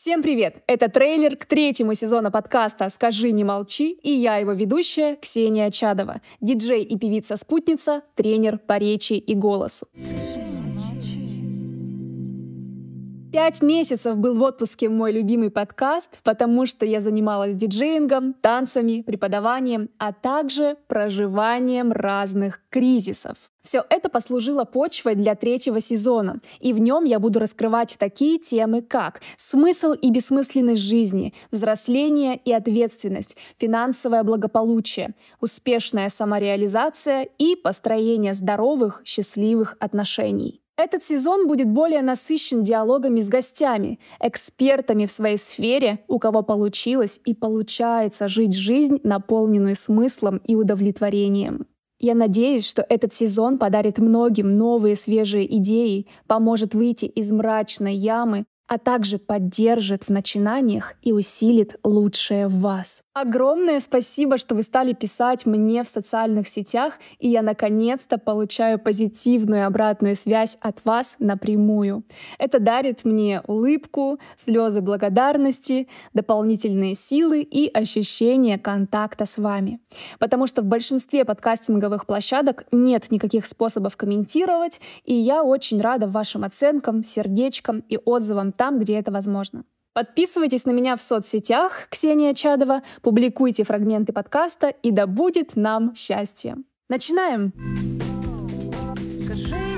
Всем привет! Это трейлер к третьему сезону подкаста «Скажи, не молчи» и я, его ведущая, Ксения Чадова, диджей и певица-спутница, тренер по речи и голосу. Пять месяцев был в отпуске мой любимый подкаст, потому что я занималась диджеингом, танцами, преподаванием, а также проживанием разных кризисов. Все это послужило почвой для третьего сезона, и в нем я буду раскрывать такие темы, как смысл и бессмысленность жизни, взросление и ответственность, финансовое благополучие, успешная самореализация и построение здоровых, счастливых отношений. Этот сезон будет более насыщен диалогами с гостями, экспертами в своей сфере, у кого получилось и получается жить жизнь, наполненную смыслом и удовлетворением. Я надеюсь, что этот сезон подарит многим новые свежие идеи, поможет выйти из мрачной ямы а также поддержит в начинаниях и усилит лучшее в вас. Огромное спасибо, что вы стали писать мне в социальных сетях, и я наконец-то получаю позитивную обратную связь от вас напрямую. Это дарит мне улыбку, слезы благодарности, дополнительные силы и ощущение контакта с вами. Потому что в большинстве подкастинговых площадок нет никаких способов комментировать, и я очень рада вашим оценкам, сердечкам и отзывам там, где это возможно. Подписывайтесь на меня в соцсетях Ксения Чадова, публикуйте фрагменты подкаста и да будет нам счастье. Начинаем! Скажи